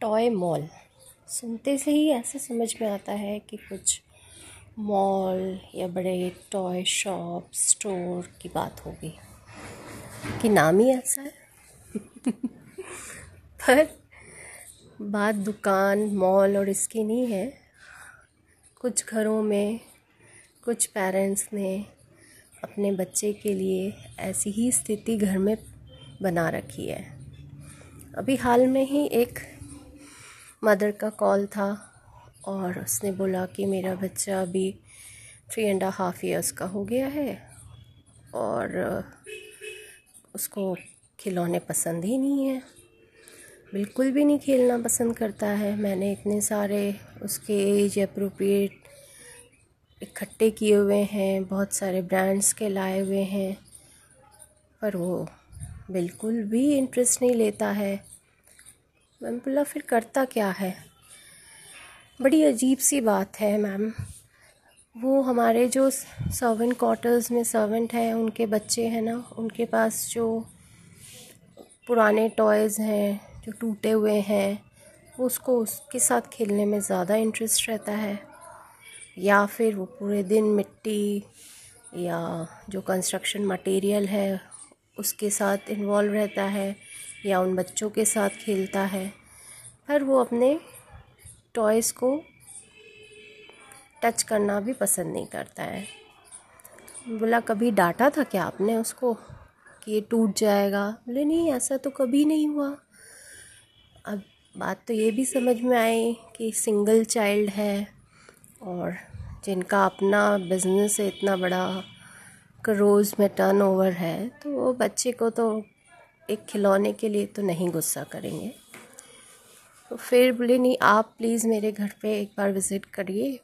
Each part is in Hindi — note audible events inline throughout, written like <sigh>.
टॉय मॉल सुनते से ही ऐसा समझ में आता है कि कुछ मॉल या बड़े टॉय शॉप स्टोर की बात होगी। कि नाम ही ऐसा है? <laughs> पर बात दुकान मॉल और इसकी नहीं है। कुछ घरों में, कुछ पेरेंट्स ने अपने बच्चे के लिए ऐसी ही स्थिति घर में बना रखी है। अभी हाल में ही एक मदर का कॉल था और उसने बोला कि मेरा बच्चा अभी थ्री एंड हाफ़ ईयर्स का हो गया है और उसको खिलौने पसंद ही नहीं है। बिल्कुल भी नहीं खेलना पसंद करता है। मैंने इतने सारे उसके एज अप्रोप्रिएट इकट्ठे किए हुए हैं, बहुत सारे ब्रांड्स के लाए हुए हैं, पर वो बिल्कुल भी इंटरेस्ट नहीं लेता है। मैम बोला फिर करता क्या है? बड़ी अजीब सी बात है मैम। वो हमारे जो सर्वेंट क्वार्टर्स में सर्वेंट हैं, उनके बच्चे हैं ना, उनके पास जो पुराने टॉयज़ हैं, जो टूटे हुए हैं, उसको उसके साथ खेलने में ज़्यादा इंटरेस्ट रहता है। या फिर वो पूरे दिन मिट्टी या जो कंस्ट्रक्शन मटेरियल है, उसके साथ इन्वॉल्व रहता है। या उन बच्चों के साथ खेलता है। पर वो अपने टॉयज़ को टच करना भी पसंद नहीं करता है। बोला, कभी डांटा था क्या आपने उसको कि ये टूट जाएगा? बोले, नहीं, ऐसा तो कभी नहीं हुआ। अब बात तो ये भी समझ में आई कि सिंगल चाइल्ड है और जिनका अपना बिज़नेस है इतना बड़ा रोज़ में टर्न ओवर है तो वो बच्चे को तो एक खिलौने के लिए तो नहीं गुस्सा करेंगे। तो फिर बोले, नहीं, आप प्लीज़ मेरे घर पे एक बार विज़िट करिए।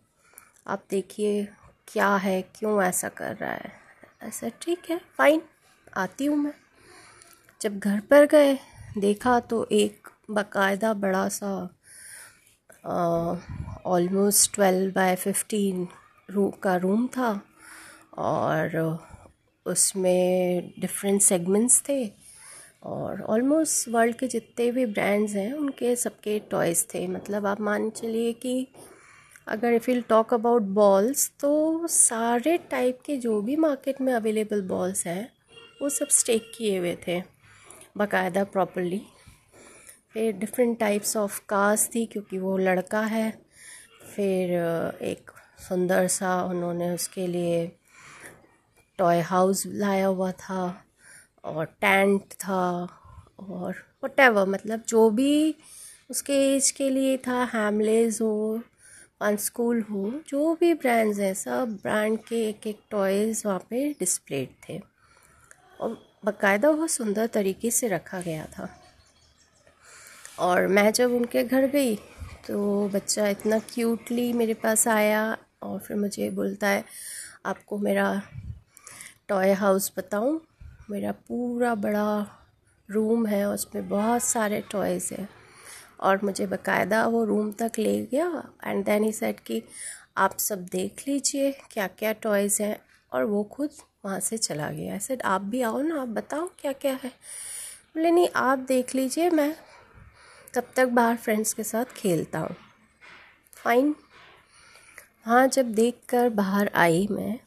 आप देखिए क्या है, क्यों ऐसा कर रहा है? ऐसा ठीक है फ़ाइन आती हूँ मैं। जब घर पर गए, देखा तो एक बाकायदा बड़ा सा ऑलमोस्ट ट्वेल्व बाय फिफ्टीन रू, का रूम था और उसमें डिफरेंट सेगमेंट्स थे। और ऑलमोस्ट वर्ल्ड के जितने भी ब्रांड्स हैं, उनके सबके टॉयज़ थे। मतलब आप मान चलिए कि अगर if will talk about balls तो सारे टाइप के जो भी मार्केट में अवेलेबल बॉल्स हैं, वो सब स्टेक किए हुए थे, बाकायदा प्रॉपरली फिर डिफरेंट टाइप्स ऑफ़ कार्स थी, क्योंकि वो लड़का है। फिर एक सुंदर सा उन्होंने उसके लिए टॉय हाउस लाया हुआ था। और टेंट था और वट मतलब जो भी उसके एज के लिए था हैमलेज हो स्कूल हो, जो भी ब्रांड्स हैं, सब ब्रांड के एक एक टॉयज़ वहाँ पे डिस्प्लेड थे। और बाकायदा बहुत सुंदर तरीके से रखा गया था। और मैं जब उनके घर गई तो बच्चा इतना क्यूटली मेरे पास आया और फिर मुझे बोलता है, आपको मेरा टॉय हाउस बताऊँ? मेरा पूरा बड़ा रूम है, उसमें बहुत सारे टॉयज़ हैं। और मुझे बकायदा वो रूम तक ले गया। एंड देन ही सेट कि आप सब देख लीजिए क्या क्या टॉयज़ हैं। और वो खुद वहाँ से चला गया। ऐसे आप भी आओ ना, आप बताओ क्या क्या है। बोले, नहीं, आप देख लीजिए, मैं तब तक बाहर फ्रेंड्स के साथ खेलता हूँ। फाइन हाँ जब देख कर बाहर आई मैं,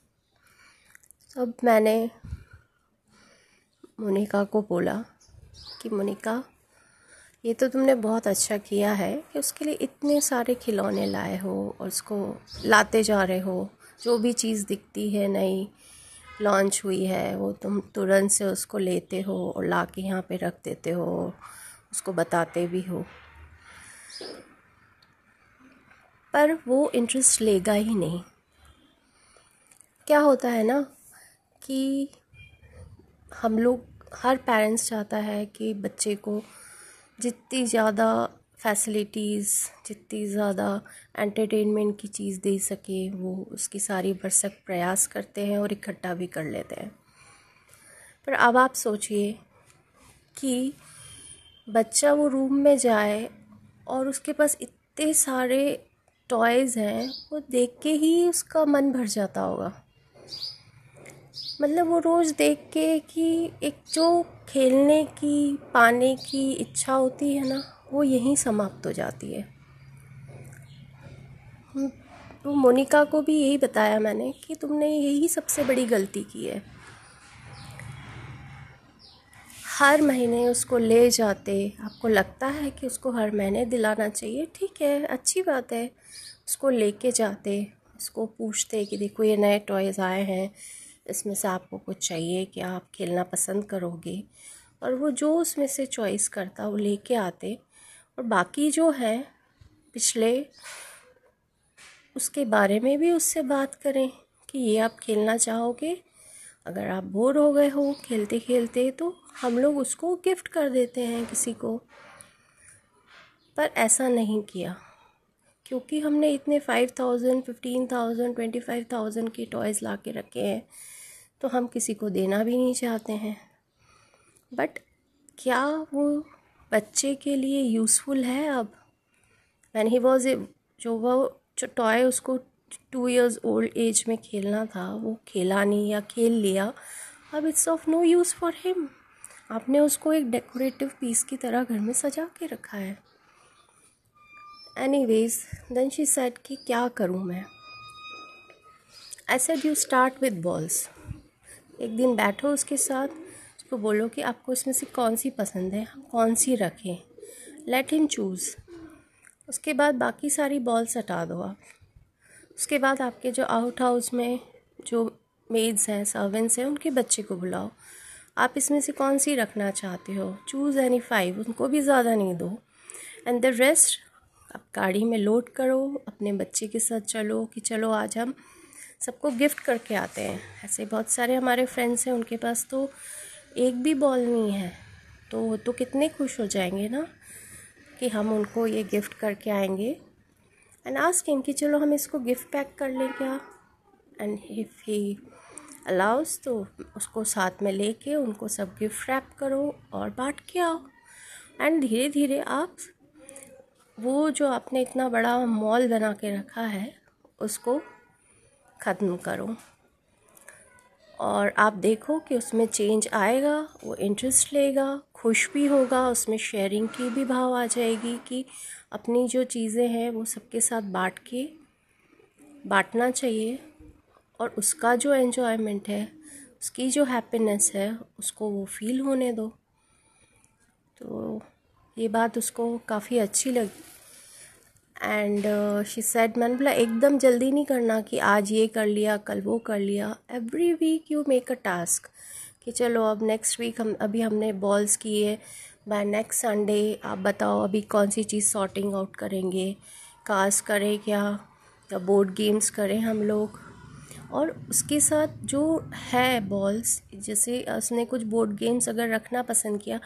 तब मैंने मोनिका को बोला कि, मोनिका, ये तो तुमने बहुत अच्छा किया है कि उसके लिए इतने सारे खिलौने लाए हो और उसको लाते जा रहे हो। जो भी चीज़ दिखती है नई लॉन्च हुई है, वो तुम तुरंत से उसको लेते हो और ला के यहाँ पर रख देते हो, उसको बताते भी हो। पर वो इंटरेस्ट लेगा ही नहीं। क्या होता है ना कि हम लोग हर पेरेंट्स चाहता है कि बच्चे को जितनी ज़्यादा फैसिलिटीज़ जितनी ज़्यादा एंटरटेनमेंट की चीज़ दे सके, वो उसकी सारी भरसक प्रयास करते हैं और इकट्ठा भी कर लेते हैं। पर अब आप सोचिए कि बच्चा वो रूम में जाए और उसके पास इतने सारे टॉयज़ हैं, वो देख के ही उसका मन भर जाता होगा। मतलब वो रोज़ देख के कि एक जो खेलने की, पाने की इच्छा होती है ना, वो यहीं समाप्त हो जाती है। तो मोनिका को भी यही बताया मैंने कि तुमने यही सबसे बड़ी गलती की है। हर महीने उसको ले जाते, आपको लगता है कि उसको हर महीने दिलाना चाहिए। ठीक है, अच्छी बात है। उसको लेके जाते, उसको पूछते कि देखो ये नए टॉयज़ आए हैं इसमें से आपको कुछ चाहिए कि आप खेलना पसंद करोगे। और वो जो उसमें से चॉइस करता, वो लेके आते। और बाकी जो है, पिछले, उसके बारे में भी उससे बात करें कि ये आप खेलना चाहोगे। अगर आप बोर हो गए हो खेलते खेलते तो हम लोग उसको गिफ्ट कर देते हैं किसी को। पर ऐसा नहीं किया। क्योंकि हमने इतने five thousand fifteen thousand twenty five thousand के टॉयज़ ला के रखे हैं तो हम किसी को देना भी नहीं चाहते हैं। बट क्या वो बच्चे के लिए यूज़फुल है अब? वैन ही वॉज़ ए जो वो, जो टॉय उसको टू ईयर्स ओल्ड एज में खेलना था, वो खेला नहीं या खेल लिया, अब it's of no use for him आपने उसको एक डेकोरेटिव पीस की तरह घर में सजा के रखा है। Any ways then she said कि क्या करूँ मैं? I said you start with balls एक दिन बैठो उसके साथ, उसको बोलो कि आपको इसमें से कौन सी पसंद है हम कौन सी रखें। लेट हिम चूज़ उसके बाद बाकी सारी बॉल्स हटा दो आप। उसके बाद आपके जो आउट हाउस में जो मेड्स हैं सर्वेंट्स हैं, उनके बच्चे को बुलाओ। आप इसमें से कौन सी रखना चाहते हो? चूज़ एनी फाइव उनको भी ज़्यादा नहीं दो। एंड द रेस्ट आप गाड़ी में लोड करो, अपने बच्चे के साथ चलो कि चलो आज हम सबको गिफ्ट करके आते हैं। ऐसे बहुत सारे हमारे फ्रेंड्स हैं, उनके पास तो एक भी बॉल नहीं है। तो वो तो कितने खुश हो जाएँगे ना कि हम उनको ये गिफ्ट करके आएँगे। एंड आस्क कि चलो हम इसको गिफ्ट पैक कर लें क्या? एंड इफ़ ही अलाउस तो उसको साथ में लेके उनको सब गिफ्ट रैप करो और बांट के आओ। एंड धीरे धीरे आप वो जो आपने इतना बड़ा मॉल बना के रखा है, उसको ख़त्म करो। और आप देखो कि उसमें चेंज आएगा, वो इंटरेस्ट लेगा, खुश भी होगा, उसमें शेयरिंग की भी भाव आ जाएगी कि अपनी जो चीज़ें हैं, वो सबके साथ बांट के बांटना चाहिए। और उसका जो एन्जॉयमेंट है, उसकी जो हैप्पीनेस है, उसको वो फील होने दो। तो ये बात उसको काफ़ी अच्छी लगी। एंड शी सेड मैंने बोला, एकदम जल्दी नहीं करना कि आज ये कर लिया, कल वो कर लिया। Every week you make a task कि चलो, अब नेक्स्ट वीक हम, अभी हमने बॉल्स किए। बाय नेक्स्ट संडे आप बताओ, अभी कौन सी चीज़ सॉर्टिंग आउट करेंगे? कास्ट करें क्या? या बोर्ड गेम्स करें हम लोग? और उसके साथ जो है बॉल्स जैसे उसने कुछ बोर्ड गेम्स अगर रखना पसंद किया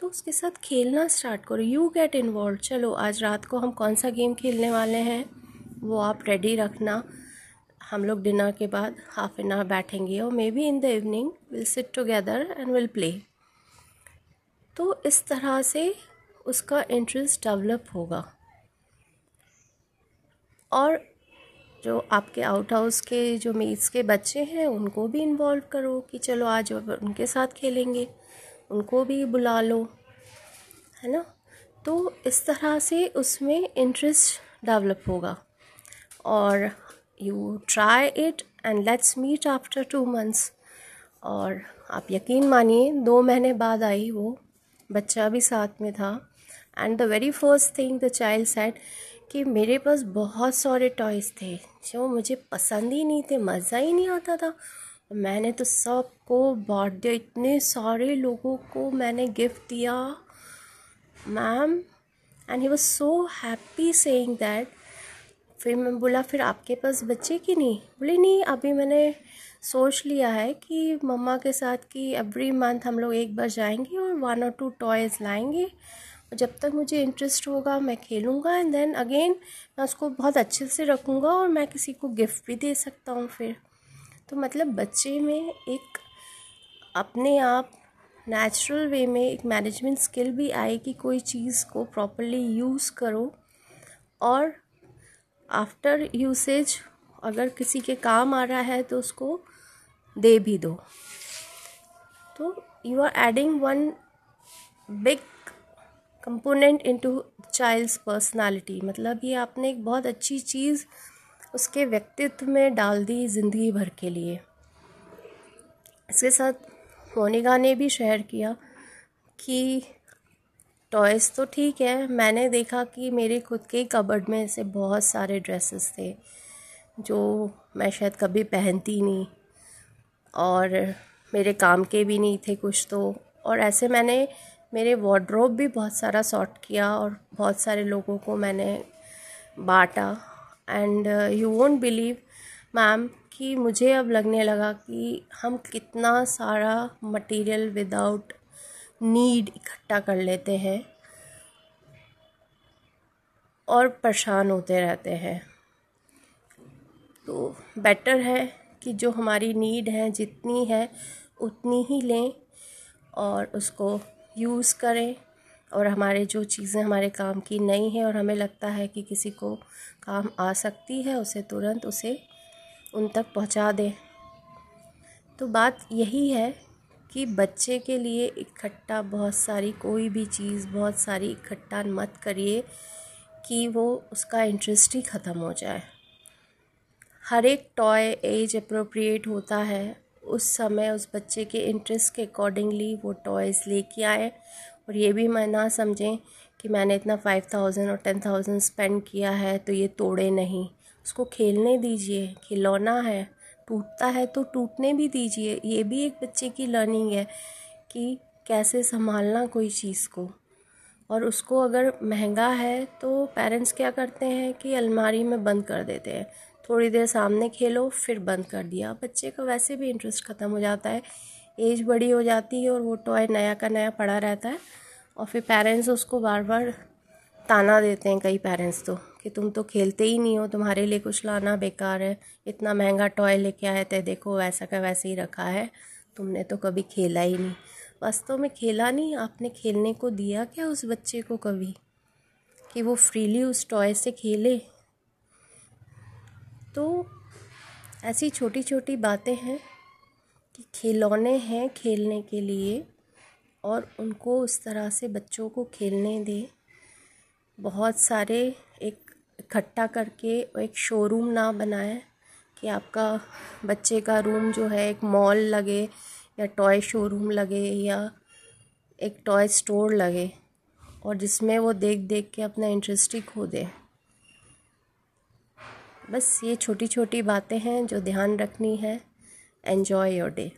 तो उसके साथ खेलना स्टार्ट करो। यू गेट इन्वॉल्व चलो, आज रात को हम कौन सा गेम खेलने वाले हैं, वो आप रेडी रखना। हम लोग डिनर के बाद हाफ़ एन आवर बैठेंगे और maybe in the evening will sit together and will play तो इस तरह से उसका इंटरेस्ट डेवलप होगा। और जो आपके आउट हाउस के, जो मेट्स के बच्चे हैं, उनको भी इन्वॉल्व करो कि चलो आज उनके साथ खेलेंगे। उनको भी बुला लो, है ना? तो इस तरह से उसमें इंटरेस्ट डेवलप होगा। और you try it and let's meet after two months और आप यकीन मानिए, दो महीने बाद आई वो, बच्चा भी साथ में था। And the very first thing the child said कि मेरे पास बहुत सारे टॉयज़ थे, जो मुझे पसंद ही नहीं थे, मज़ा ही नहीं आता था। मैंने तो सबको दिया इतने सारे लोगों को मैंने गिफ्ट दिया ma'am and he was so happy saying that फिर मैं बोला, फिर आपके पास बच्चे की नहीं? बोले, नहीं, अभी मैंने सोच लिया है कि मम्मा के साथ कि एवरी मंथ हम लोग एक बार जाएँगे और वन और टू टॉयज़ लाएँगे। और जब तक मुझे इंटरेस्ट होगा, मैं खेलूँगा एंड देन अगेन मैं उसको बहुत अच्छे से रखूँगा और मैं किसी को गिफ्ट भी दे सकता हूँ फिर। तो मतलब बच्चे में एक अपने आप नेचुरल वे में एक मैनेजमेंट स्किल भी आए कि कोई चीज़ को प्रॉपरली यूज़ करो। और आफ्टर यूसेज अगर किसी के काम आ रहा है तो उसको दे भी दो। तो you are adding one big component into child's personality मतलब ये आपने एक बहुत अच्छी चीज़ उसके व्यक्तित्व में डाल दी ज़िंदगी भर के लिए। इसके साथ मोनिका ने भी शेयर किया कि टॉयज़ तो ठीक है। मैंने देखा कि मेरे खुद के कबर्ड में ऐसे बहुत सारे ड्रेसेस थे, जो मैं शायद कभी पहनती नहीं और मेरे काम के भी नहीं थे कुछ तो। और ऐसे मैंने मेरे वार्ड्रोब भी बहुत सारा सॉर्ट किया और बहुत सारे लोगों को मैंने बांटा। And you won't believe ma'am कि मुझे अब लगने लगा कि हम कितना सारा मटेरियल विदाउट नीड इकट्ठा कर लेते हैं और परेशान होते रहते हैं। तो बेटर है कि जो हमारी नीड है, जितनी है, उतनी ही लें और उसको यूज़ करें। और हमारे जो चीज़ें हमारे काम की नहीं है और हमें लगता है कि किसी को काम आ सकती है, उसे तुरंत उसे उन तक पहुँचा दें। तो बात यही है कि बच्चे के लिए इकट्ठा बहुत सारी, कोई भी चीज़ बहुत सारी इकट्ठा मत करिए कि वो उसका इंटरेस्ट ही ख़त्म हो जाए। हर एक टॉय एज अप्रोप्रिएट होता है। उस समय उस बच्चे के इंटरेस्ट के अकॉर्डिंगली वो टॉयज़ लेके आए और ये भी मैं ना समझें कि मैंने इतना फाइव थाउज़ेंड और टेन थाउज़ेंड स्पेंड किया है तो ये तोड़े नहीं। उसको खेलने दीजिए, खिलौना है, टूटता है तो टूटने भी दीजिए। ये भी एक बच्चे की लर्निंग है कि कैसे संभालना कोई चीज़ को। और उसको अगर महँगा है तो पेरेंट्स क्या करते हैं कि अलमारी में बंद कर देते हैं। थोड़ी देर सामने खेलो, फिर बंद कर दिया। बच्चे का वैसे भी इंटरेस्ट ख़त्म हो जाता है। एज बड़ी हो जाती है और वो टॉय नया का नया पड़ा रहता है और फिर पेरेंट्स उसको बार बार ताना देते हैं, कई पेरेंट्स तो कि तुम तो खेलते ही नहीं हो, तुम्हारे लिए कुछ लाना बेकार है, इतना महँगा टॉय लेके आए थे, देखो वैसा का वैसे ही रखा है, तुमने तो कभी खेला ही नहीं। वास्तव में खेला नहीं, आपने खेलने को दिया क्या उस बच्चे को कभी, कि वो फ्रीली उस टॉय से खेले? तो ऐसी छोटी छोटी बातें हैं कि खिलौने हैं खेलने के लिए और उनको उस तरह से बच्चों को खेलने दें। बहुत सारे एक इकट्ठा करके एक शोरूम ना बनाए कि आपका बच्चे का रूम जो है एक मॉल लगे या टॉय शोरूम लगे या एक टॉय स्टोर लगे और जिसमें वो देख देख के अपना इंटरेस्ट ही खो दे। बस ये छोटी छोटी बातें हैं जो ध्यान रखनी है। enjoy your day.